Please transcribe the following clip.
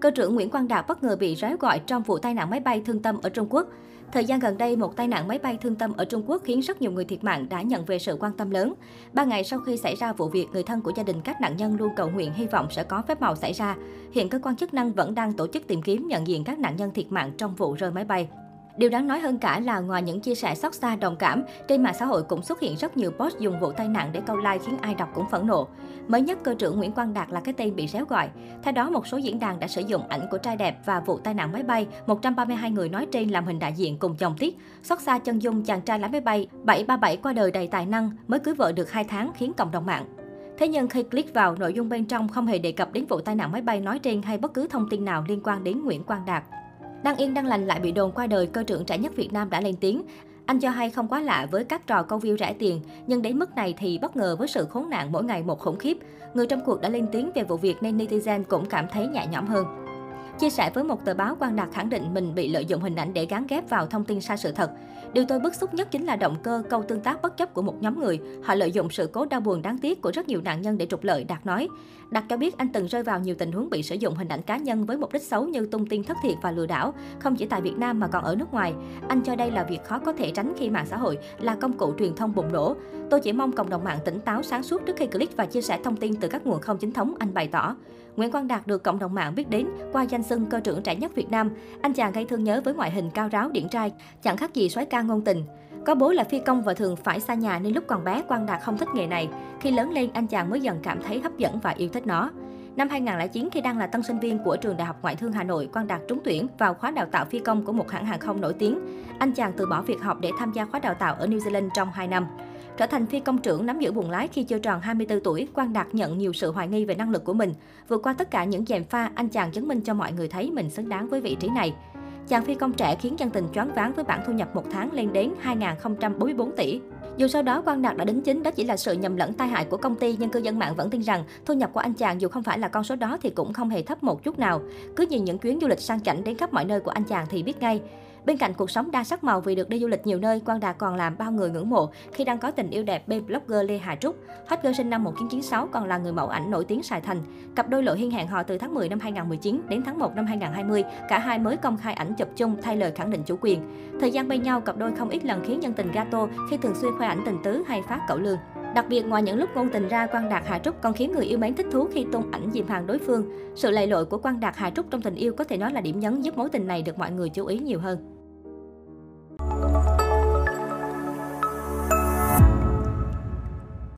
Cơ trưởng Nguyễn Quang Đạt bất ngờ bị rái gọi trong vụ tai nạn máy bay thương tâm ở Trung Quốc. Thời gian gần đây, một tai nạn máy bay thương tâm ở Trung Quốc khiến rất nhiều người thiệt mạng đã nhận về sự quan tâm lớn. Ba ngày sau khi xảy ra vụ việc, người thân của gia đình các nạn nhân luôn cầu nguyện hy vọng sẽ có phép màu xảy ra. Hiện cơ quan chức năng vẫn đang tổ chức tìm kiếm nhận diện các nạn nhân thiệt mạng trong vụ rơi máy bay. Điều đáng nói hơn cả là ngoài những chia sẻ xót xa đồng cảm, trên mạng xã hội cũng xuất hiện rất nhiều post dùng vụ tai nạn để câu like khiến ai đọc cũng phẫn nộ. Mới nhất, cơ trưởng Nguyễn Quang Đạt là cái tên bị réo gọi. Theo đó, một số diễn đàn đã sử dụng ảnh của trai đẹp và vụ tai nạn máy bay, 132 người nói trên làm hình đại diện cùng dòng tiết. Xót xa chân dung chàng trai lái máy bay 737 qua đời đầy tài năng, mới cưới vợ được 2 tháng khiến cộng đồng mạng. Thế nhưng khi click vào, nội dung bên trong không hề đề cập đến vụ tai nạn máy bay nói trên hay bất cứ thông tin nào liên quan đến Nguyễn Quang Đạt đang yên đang lành lại bị đồn qua đời, cơ trưởng trẻ nhất Việt Nam đã lên tiếng. Anh cho hay không quá lạ với các trò câu view rẻ tiền, nhưng đến mức này thì bất ngờ với sự khốn nạn mỗi ngày một khủng khiếp. Người trong cuộc đã lên tiếng về vụ việc nên netizen cũng cảm thấy nhẹ nhõm hơn. Chia sẻ với một tờ báo, Quang Đạt khẳng định mình bị lợi dụng hình ảnh để gắn ghép vào thông tin sai sự thật. Điều tôi bức xúc nhất chính là động cơ, câu tương tác bất chấp của một nhóm người. Họ lợi dụng sự cố đau buồn đáng tiếc của rất nhiều nạn nhân để trục lợi, Đạt nói. Đạt cho biết anh từng rơi vào nhiều tình huống bị sử dụng hình ảnh cá nhân với mục đích xấu như tung tin thất thiệt và lừa đảo, không chỉ tại Việt Nam mà còn ở nước ngoài. Anh cho đây là việc khó có thể tránh khi mạng xã hội là công cụ truyền thông bùng nổ. Tôi chỉ mong cộng đồng mạng tỉnh táo sáng suốt trước khi click và chia sẻ thông tin từ các nguồn không chính thống, anh bày tỏ. Nguyễn Quang Đạt được cộng đồng mạng biết đến qua danh xưng cơ trưởng trẻ nhất Việt Nam. Anh chàng gây thương nhớ với ngoại hình cao ráo điển trai, chẳng khác gì soái ca ngôn tình. Có bố là phi công và thường phải xa nhà nên lúc còn bé Quang Đạt không thích nghề này. Khi lớn lên, anh chàng mới dần cảm thấy hấp dẫn và yêu thích nó. Năm 2009, khi đang là tân sinh viên của trường Đại học Ngoại thương Hà Nội, Quang Đạt trúng tuyển vào khóa đào tạo phi công của một hãng hàng không nổi tiếng. Anh chàng từ bỏ việc học để tham gia khóa đào tạo ở New Zealand trong 2 năm. Trở thành phi công trưởng nắm giữ buồng lái khi chưa tròn 24 tuổi, Quang Đạt nhận nhiều sự hoài nghi về năng lực của mình. Vượt qua tất cả những dèm pha, anh chàng chứng minh cho mọi người thấy mình xứng đáng với vị trí này. Chàng phi công trẻ khiến dân tình choáng váng với bảng thu nhập một tháng lên đến 2.044 tỷ. Dù sau đó Quang Đạt đã đính chính đó chỉ là sự nhầm lẫn tai hại của công ty, nhưng cư dân mạng vẫn tin rằng thu nhập của anh chàng dù không phải là con số đó thì cũng không hề thấp một chút nào. Cứ nhìn những chuyến du lịch sang chảnh đến khắp mọi nơi của anh chàng thì biết ngay. Bên cạnh cuộc sống đa sắc màu vì được đi du lịch nhiều nơi, Quang Đạt còn làm bao người ngưỡng mộ khi đang có tình yêu đẹp bên blogger Lê Hà Trúc. Hot girl sinh năm 1996 còn là người mẫu ảnh nổi tiếng Sài Thành. Cặp đôi lộ hiên hẹn hò từ tháng 10 năm 2019 đến tháng 1 năm 2020, cả hai mới công khai ảnh chụp chung thay lời khẳng định chủ quyền. Thời gian bên nhau, cặp đôi không ít lần khiến nhân tình gato khi thường xuyên khoe ảnh tình tứ hay phát cẩu lương. Đặc biệt, ngoài những lúc ngôn tình ra, Quang Đạt Hà Trúc còn khiến người yêu mến thích thú khi tung ảnh dìm hàng đối phương. Sự lầy lội của Quang Đạt Hà Trúc trong tình yêu có thể nói là điểm nhấn giúp mối tình này được mọi người chú ý nhiều hơn.